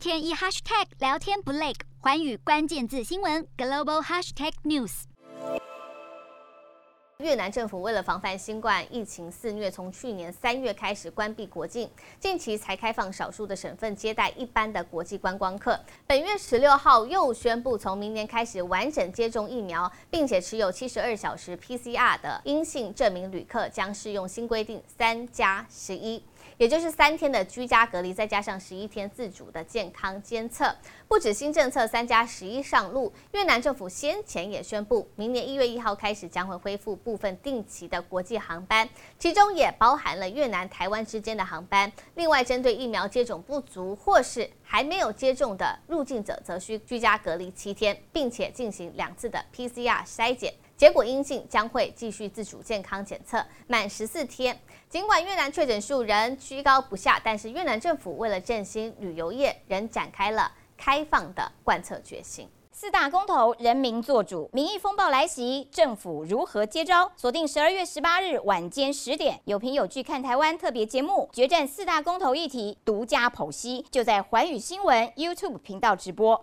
天一 hashtag 聊天不累，环宇关键字新闻 global hashtag news。越南政府为了防范新冠疫情肆虐，从去年三月开始关闭国境，近期才开放少数的省份接待一般的国际观光客。本月十六号又宣布，从明年开始完整接种疫苗，并且持有七十二小时 PCR 的阴性证明旅客，将适用新规定三加十一。也就是三天的居家隔离，再加上十一天自主的健康监测。不止新政策三加十一上路，越南政府先前也宣布，明年一月一号开始将会恢复部分定期的国际航班，其中也包含了越南台湾之间的航班。另外，针对疫苗接种不足或是还没有接种的入境者，则需居家隔离七天，并且进行两次的 PCR 筛检。结果阴性将会继续自主健康检测满十四天。尽管越南确诊数仍居高不下，但是越南政府为了振兴旅游业，仍展开了开放的贯彻决心。四大公投，人民做主，民意风暴来袭，政府如何接招？锁定十二月十八日晚间十点，有凭有据看台湾特别节目《决战四大公投议题》，独家剖析，就在环宇新闻 YouTube 频道直播。